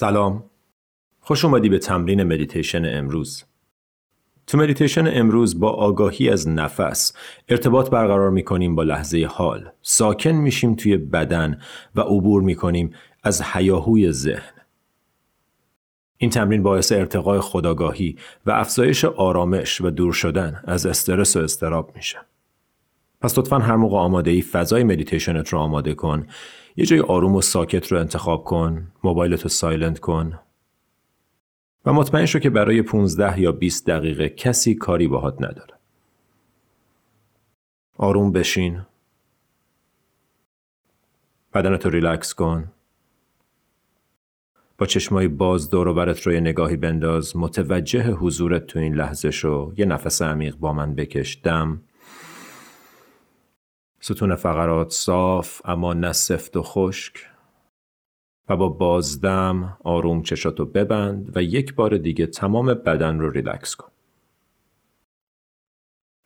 سلام. خوش اومدی به تمرین مدیتیشن امروز. تو مدیتیشن امروز با آگاهی از نفس ارتباط برقرار می‌کنیم با لحظه حال. ساکن میشیم توی بدن و عبور می‌کنیم از هیاهوی ذهن. این تمرین باعث ارتقای خودآگاهی و افزایش آرامش و دور شدن از استرس و اضطراب میشه. پس لطفا هر موقع آماده ای فضای مدیتیشنت رو آماده کن. یه جای آروم و ساکت رو انتخاب کن. موبایلت رو silent کن. و مطمئن شو که برای 15 یا 20 دقیقه کسی کاری باهات نداره. آروم بشین. بدنت رو ریلکس کن. با چشمای باز دور و برت رو یه نگاهی بنداز. متوجه حضورت تو این لحظه شو. یه نفس عمیق با من بکش. دم. ستون فقرات صاف اما نه سفت و خشک و با بازدم آروم چشاتو ببند و یک بار دیگه تمام بدن رو ریلکس کن.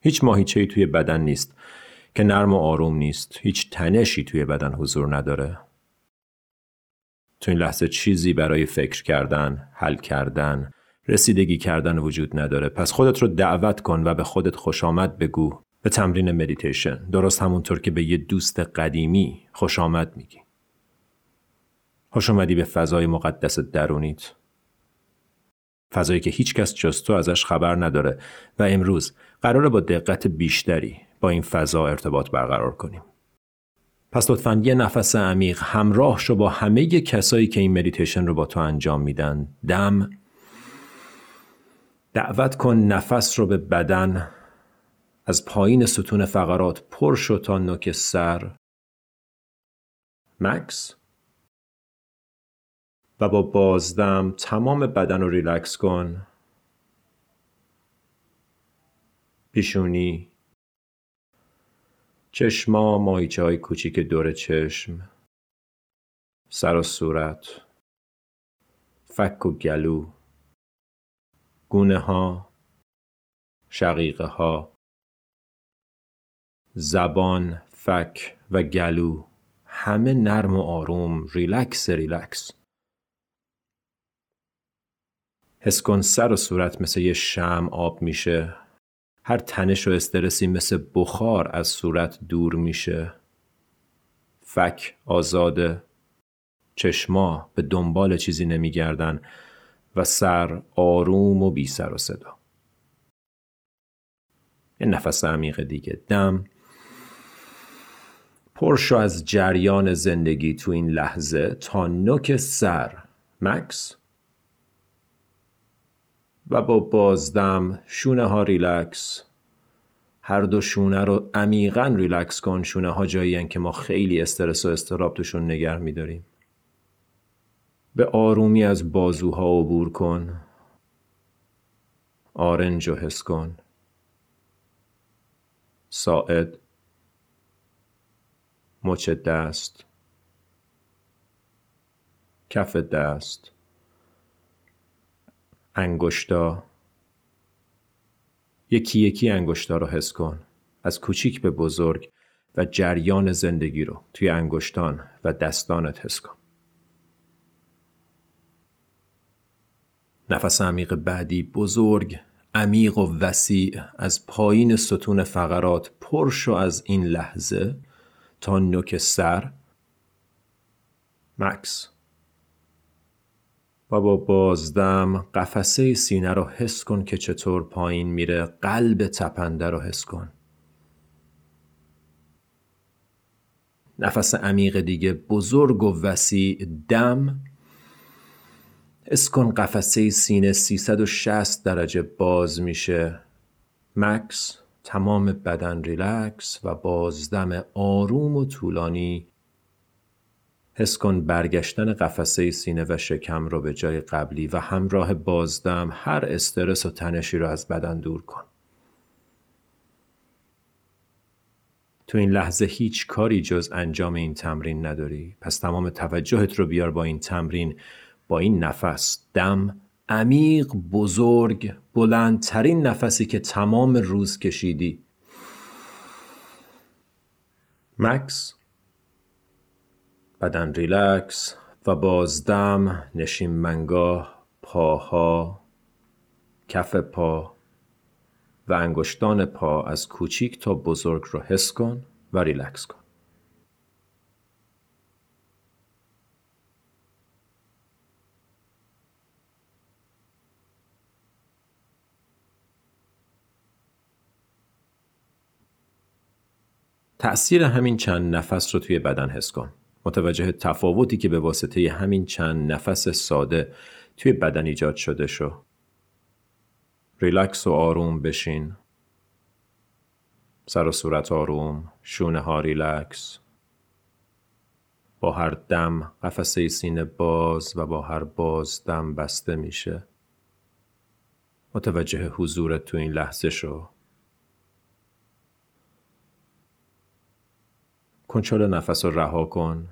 هیچ ماهیچه‌ای توی بدن نیست که نرم و آروم نیست. هیچ تنشی توی بدن حضور نداره. تو این لحظه چیزی برای فکر کردن، حل کردن، رسیدگی کردن وجود نداره. پس خودت رو دعوت کن و به خودت خوش آمد بگو به تمرین مدیتیشن. درست همونطور که به یه دوست قدیمی خوش آمد میگی. خوش اومدی به فضای مقدس درونیت. فضایی که هیچ کس جز تو ازش خبر نداره. و امروز قراره با دقت بیشتری با این فضا ارتباط برقرار کنیم. پس لطفا یه نفس عمیق همراه شو با همه کسایی که این مدیتیشن رو با تو انجام میدن. دم. دعوت کن نفس رو به بدن از پایین ستون فقرات پر شو تا نوک سر. مکس؟ و با بازدم تمام بدن رو ریلکس کن. پیشونی. چشما ماهیچه های کوچیک دور چشم. سر و صورت. فک و گلو. گونه ها. شقیقه ها. زبان، فک و گلو همه نرم و آروم ریلکس ریلکس. حس کن سر و صورت مثل یه شم آب میشه. هر تنش و استرسی مثل بخار از صورت دور میشه. فک آزاده. چشما به دنبال چیزی نمیگردن و سر آروم و بی سر و صدا. یه نفس عمیق دیگه. دم. پر شو از جریان زندگی تو این لحظه تا نوک سر. مکث و با بازدم شونه ها ریلکس. هر دو شونه رو عمیقا ریلکس کن. شونه ها جایی که ما خیلی استرس و اضطراب توشون نگه میداریم. به آرومی از بازوها عبور کن. آرنج و حس کن. ساعد مچ دست. کف دست. انگشتا. یکی یکی انگشتا رو حس کن. از کوچیک به بزرگ و جریان زندگی رو توی انگشتان و دستانت حس کن. نفس عمیق بعدی بزرگ عمیق و وسیع از پایین ستون فقرات پرشو از این لحظه. تا نوک سر. مکس. و با بازدم قفسه سینه رو حس کن که چطور پایین میره. قلب تپنده رو حس کن. نفس عمیق دیگه. بزرگ و وسیع دم. حس کن قفسه سینه 360 درجه باز میشه. مکس. تمام بدن ریلکس و بازدم آروم و طولانی حس کن برگشتن قفسه سینه و شکم رو به جای قبلی و همراه بازدم هر استرس و تنشی رو از بدن دور کن. تو این لحظه هیچ کاری جز انجام این تمرین نداری پس تمام توجهت رو بیار با این تمرین با این نفس دم عمیق بزرگ بلندترین نفسی که تمام روز کشیدی مکث بدن ریلکس و بازدم نشیمنگاه پاها کف پا و انگشتان پا از کوچیک تا بزرگ رو حس کن و ریلکس کن. تأثیر همین چند نفس رو توی بدن حس کن. متوجه تفاوتی که به واسطه همین چند نفس ساده توی بدن ایجاد شده شو. ریلکس و آروم بشین. سر و صورت آروم، شونه ها ریلکس. با هر دم قفسه سینه باز و با هر بازدم بسته میشه. متوجه حضورت تو این لحظه شو. کنترل نفس رو رها کن.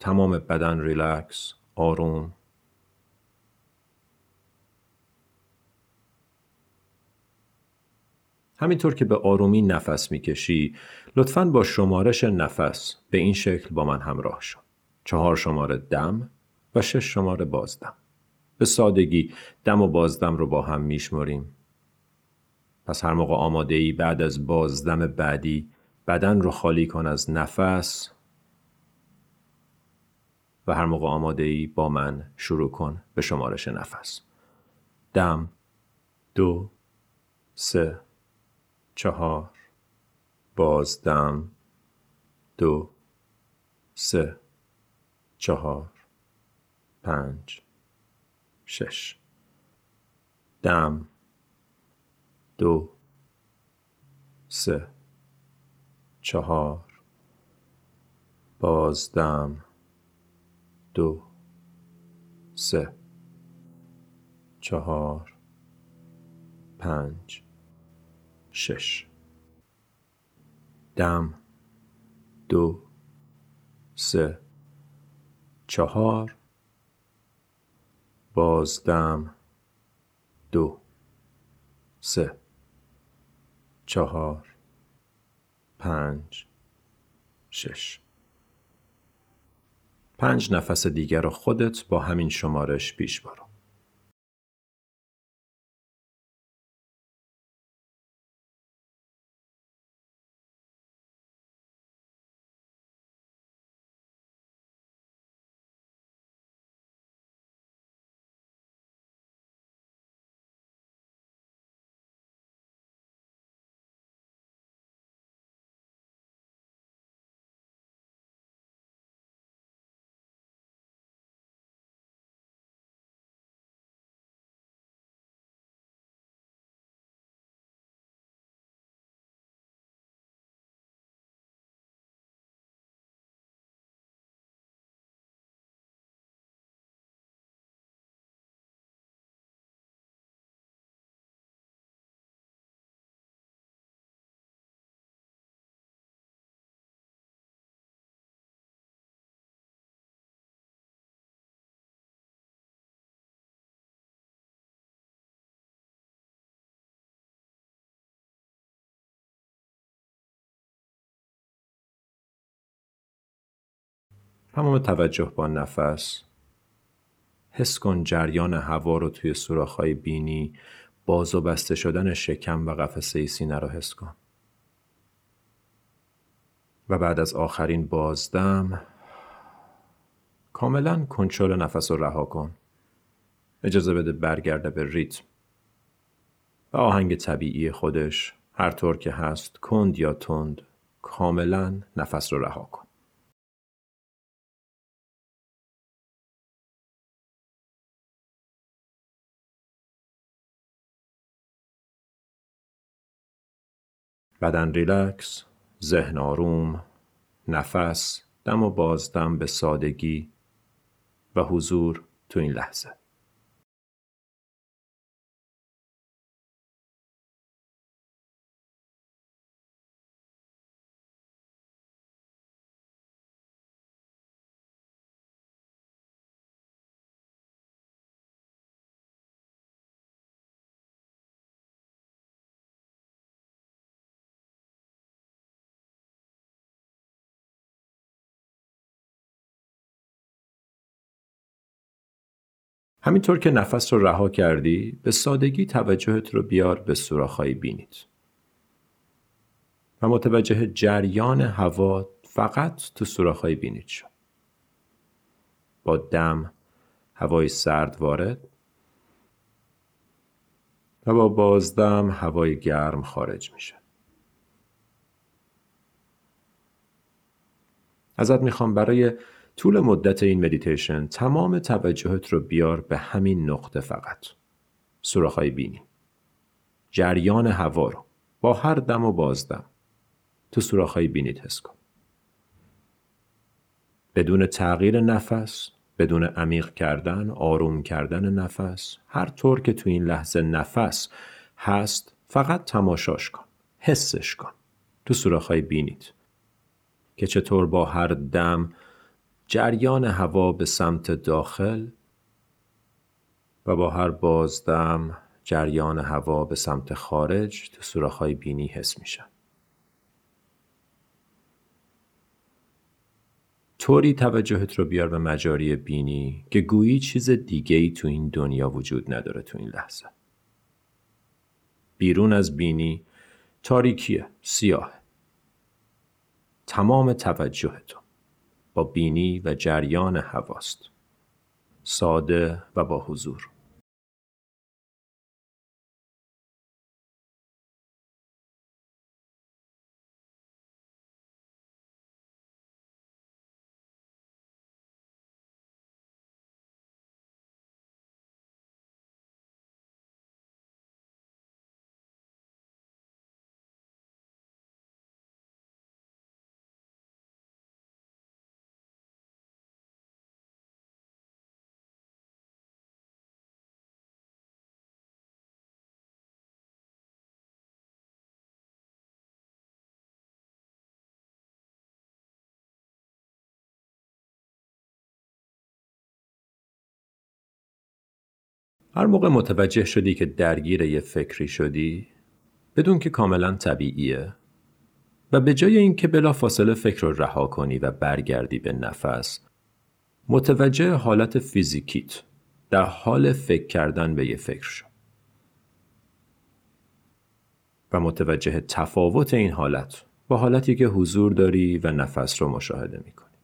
تمام بدن ریلکس آروم. همینطور که به آرومی نفس می‌کشی لطفا با شمارش نفس به این شکل با من همراه شو. چهار شماره دم و شش شماره بازدم. به سادگی دم و بازدم رو با هم میشمریم پس هر موقع آماده ای بعد از بازدم بعدی بدن رو خالی کن از نفس و هر موقع آماده ای با من شروع کن به شمارش نفس. دم دو سه چهار بازدم دو سه چهار پنج شش. دم دو سه. چهار بازدم دو سه چهار پنج شش. دم دو سه. چهار بازدم دو سه. چهار. پنج شش پنج نفس دیگر را خودت با همین شمارش پیش برو. تمام توجه با نفس. حس کن جریان هوا رو توی سوراخ‌های بینی باز و بسته شدن شکم و قفسه سینه رو حس کن. و بعد از آخرین بازدم کاملا کنترل نفس رو رها کن. اجازه بده برگرده به ریتم. و آهنگ طبیعی خودش هر طور که هست کند یا تند کاملا نفس رو رها کن. بدن ریلکس، ذهن آروم، نفس، دم و بازدم به سادگی و حضور تو این لحظه. همینطور که نفس رو رها کردی به سادگی توجهت رو بیار به سوراخ‌های بینید و متوجه جریان هوا فقط تو سوراخ‌های بینید شد با دم هوای سرد وارد و با بازدم هوای گرم خارج میشه. ازت می‌خوام برای طول مدت این مدیتیشن تمام توجهت رو بیار به همین نقطه فقط. سوراخ‌های بینی. جریان هوا رو با هر دم و بازدم تو سوراخ‌های بینیت حس کن. بدون تغییر نفس بدون عمیق کردن آروم کردن نفس هر طور که تو این لحظه نفس هست فقط تماشاش کن حسش کن. تو سوراخ‌های بینیت. که چطور با هر دم جریان هوا به سمت داخل و با هر بازدم جریان هوا به سمت خارج تو سوراخ‌های بینی حس میشن. طوری توجهت رو بیار به مجاری بینی که گویی چیز دیگه ای تو این دنیا وجود نداره تو این لحظه. بیرون از بینی تاریکیه، سیاه. تمام توجهتون با بینی و جریان هواست. ساده و با حضور. هر موقع متوجه شدی که درگیر یه فکری شدی بدون که کاملا طبیعیه و به جای اینکه بلا فاصله فکر رو رها کنی و برگردی به نفس متوجه حالت فیزیکیت در حال فکر کردن به یه فکر شو و متوجه تفاوت این حالت با حالتی که حضور داری و نفس رو مشاهده می‌کنی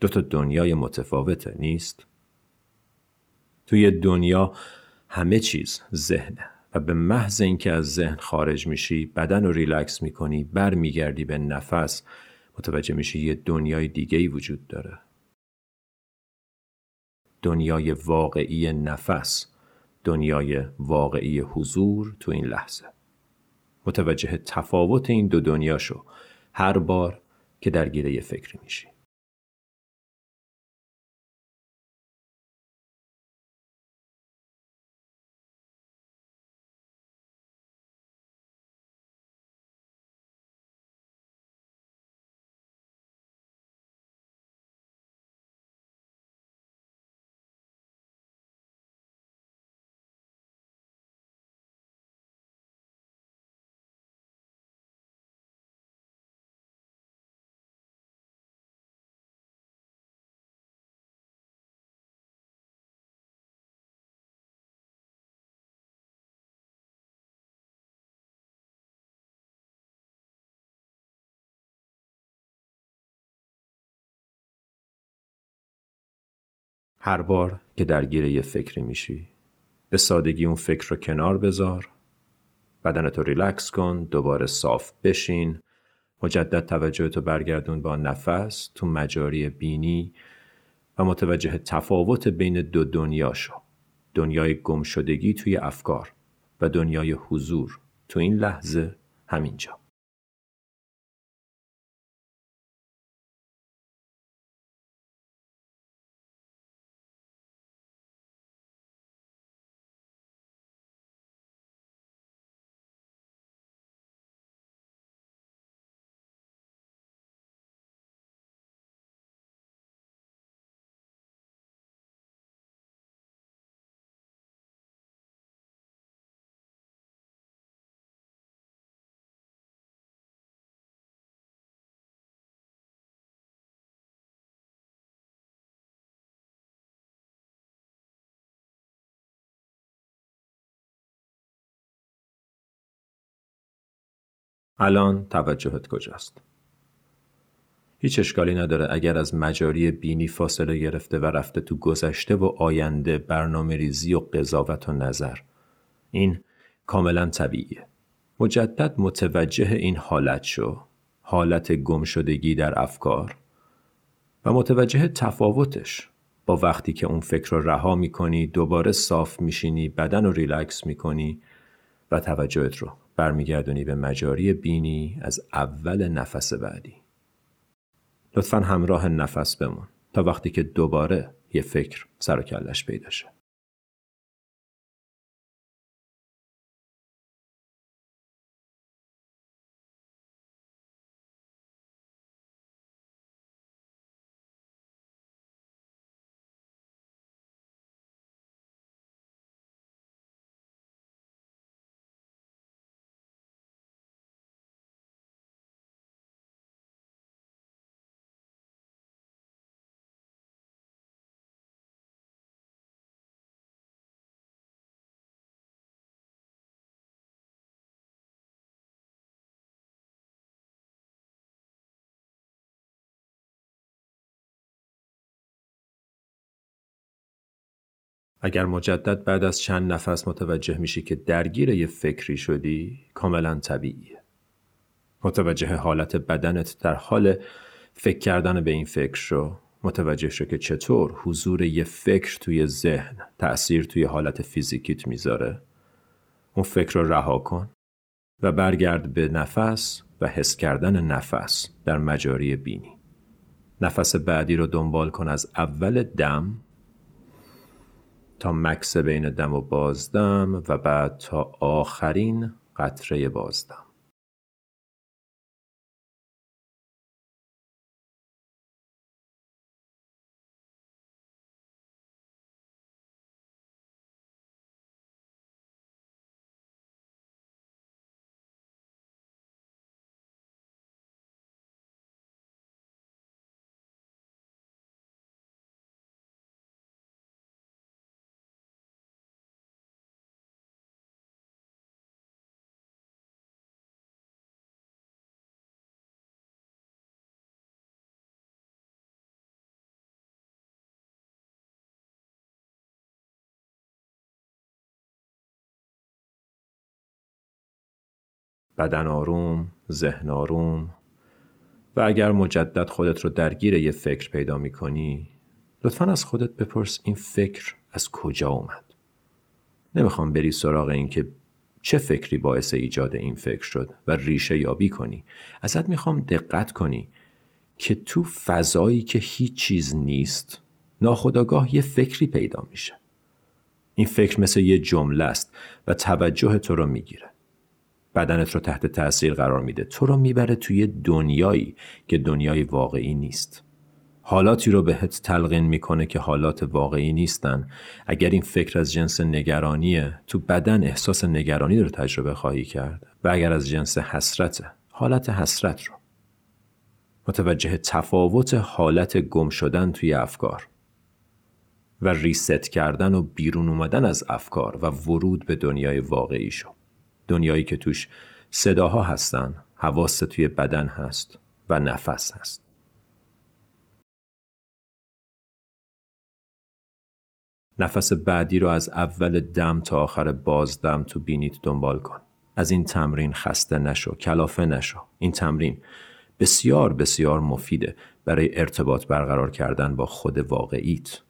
دو تا دنیای متفاوته نیست؟ توی دنیا همه چیز ذهنه و به محض اینکه از ذهن خارج میشی بدن رو ریلکس می‌کنی برمیگردی به نفس متوجه میشی یه دنیای دیگه ای وجود داره. دنیای واقعی نفس دنیای واقعی حضور تو این لحظه. متوجه تفاوت این دو دنیا شو هر بار که درگیر یه فکری میشی. هر بار که درگیر یه فکری میشی به سادگی اون فکر رو کنار بذار. بدنتو ریلکس کن دوباره صاف بشین. مجدد توجهتو برگردون با نفس تو مجاری بینی و متوجه تفاوت بین دو دنیا شو. دنیای گمشدگی توی افکار و دنیای حضور تو این لحظه همینجا. الان توجهت کجاست؟ هیچ اشکالی نداره اگر از مجاری بینی فاصله گرفته و رفته تو گذشته و آینده برنامه ریزی و قضاوت و نظر. این کاملا طبیعیه. مجدد متوجه این حالت شو. حالت گمشدگی در افکار و متوجه تفاوتش با وقتی که اون فکر رو رها می‌کنی دوباره صاف میشینی بدن رو ریلکس می‌کنی و توجهت رو برمیگردونی به مجاری بینی از اول نفس بعدی. لطفا همراه نفس بمون تا وقتی که دوباره یه فکر سر و کلش پیدا شه. اگر مجدد بعد از چند نفس متوجه میشی که درگیر یه فکری شدی کاملا طبیعیه. متوجه حالت بدنت در حال فکر کردن به این فکر شو. متوجه شو که چطور حضور یه فکر توی ذهن تأثیر توی حالت فیزیکیت می‌ذاره. اون فکر رو رها کن و برگرد به نفس و حس کردن نفس در مجاری بینی. نفس بعدی رو دنبال کن از اول دم تا مکس بین دم و بازدم و بعد تا آخرین قطره بازدم. بدن آروم، ذهن آروم. و اگر مجدد خودت رو درگیر یه فکر پیدا می کنی لطفا از خودت بپرس این فکر از کجا اومد. نمی‌خوام بری سراغ این که چه فکری باعث ایجاد این فکر شد و ریشه یابی کنی. ازت می‌خوام دقت کنی که تو فضایی که هیچ چیز نیست ناخداگاه یه فکری پیدا میشه. این فکر مثل یه جمله است و توجه تو رو می‌گیره. بدنت رو تحت تاثیر قرار میده. تو رو می‌بره توی دنیایی که دنیای واقعی نیست. حالاتی رو بهت تلقین می‌کنه که حالات واقعی نیستن. اگر این فکر از جنس نگرانیه تو بدن احساس نگرانی رو تجربه خواهی کرد. و اگر از جنس حسرته حالت حسرت رو. متوجه تفاوت حالت گم شدن توی افکار. و ریست کردن و بیرون اومدن از افکار و ورود به دنیای واقعی شو. دنیایی که توش صداها هستن حواس توی بدن هست و نفس هست. نفس بعدی رو از اول دم تا آخر بازدم تو بینیت دنبال کن. از این تمرین خسته نشو کلافه نشو. این تمرین بسیار بسیار مفیده برای ارتباط برقرار کردن با خود واقعیت.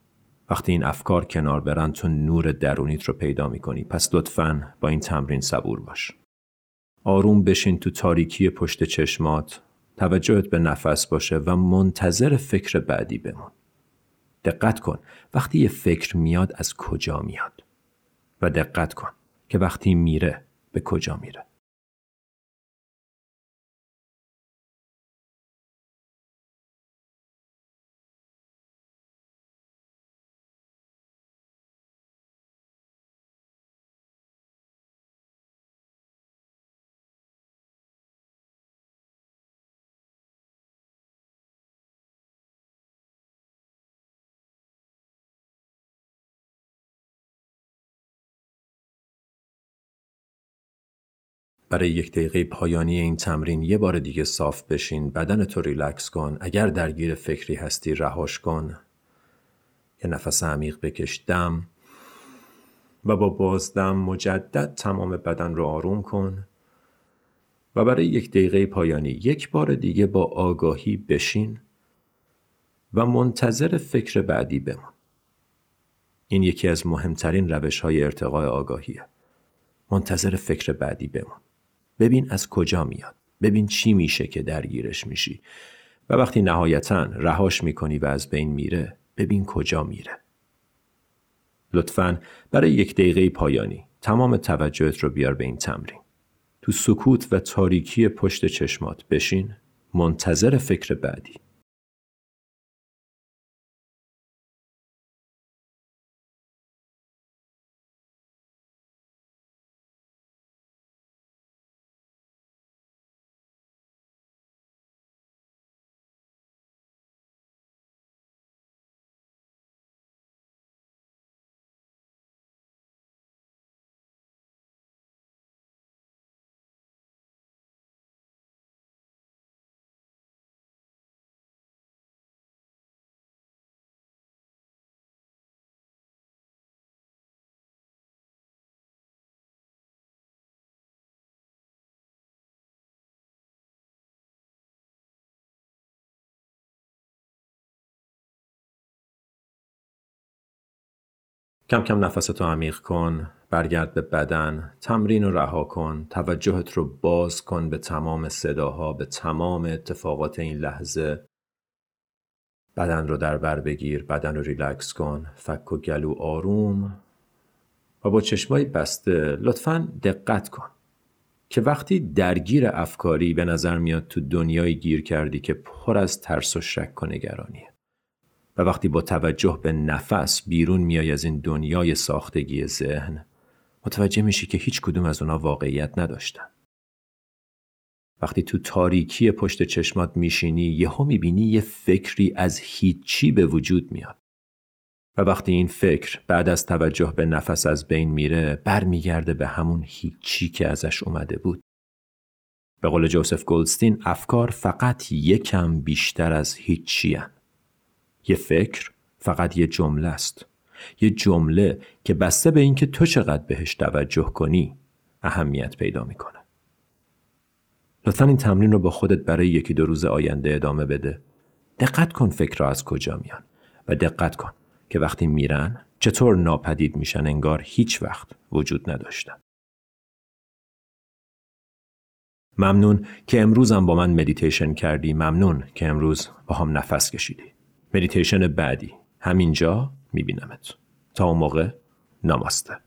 وقتی این افکار کنار برن تو نور درونیت رو پیدا می‌کنی. پس لطفا با این تمرین صبور باش. آروم بشین تو تاریکی پشت چشمات. توجهت به نفس باشه و منتظر فکر بعدی بمون. دقت کن وقتی یه فکر میاد از کجا میاد؟ و دقت کن که وقتی میره به کجا میره؟ برای یک دقیقه پایانی این تمرین یه بار دیگه صاف بشین بدن تو ریلکس کن اگر درگیر فکری هستی رهاش کن یه نفس عمیق بکش دم و با بازدم مجدد تمام بدن رو آروم کن و برای یک دقیقه پایانی یک بار دیگه با آگاهی بشین و منتظر فکر بعدی بمان. این یکی از مهمترین روش های ارتقاء آگاهیه. منتظر فکر بعدی بمان. ببین از کجا میاد. ببین چی میشه که درگیرش میشی. و وقتی نهایتا رهاش می‌کنی و از بین میره ببین کجا میره. لطفا برای یک دقیقه پایانی تمام توجهت رو بیار به این تمرین. تو سکوت و تاریکی پشت چشمات بشین منتظر فکر بعدی. کم کم نفستو عمیق کن برگرد به بدن تمرین رو رها کن توجهت رو باز کن به تمام صداها به تمام اتفاقات این لحظه. بدن رو در بر بگیر بدن رو ریلکس کن فک و گلو آروم. و با چشمای بسته لطفا دقت کن که وقتی درگیر افکاری به نظر میاد تو دنیای گیر کردی که پر از ترس و شک و نگرانیه. و وقتی با توجه به نفس بیرون میای از این دنیای ساختگی ذهن متوجه میشی که هیچ کدوم از اونا واقعیت نداشتن. وقتی تو تاریکی پشت چشمات میشینی یهو می‌بینی یه فکری از هیچی به وجود میاد. و وقتی این فکر بعد از توجه به نفس از بین میره برمیگرده به همون هیچی که ازش اومده بود. به قول جوزف گولدستین افکار فقط یکم بیشتر از هیچی هن. یه فکر فقط یه جمله است. یه جمله که بسته به اینکه تو چقدر بهش توجه کنی اهمیت پیدا می‌کنه. لطفا این تمرین رو با خودت برای یکی دو روز آینده ادامه بده. دقت کن فکر از کجا میان و دقت کن که وقتی میرن چطور ناپدید میشن انگار هیچ وقت وجود نداشتن. ممنون که امروزم با من مدیتیشن کردی ممنون که امروز با هم نفس کشیدی مدیتیشن بعدی. همینجا میبینمت. تا اون موقع نماسته.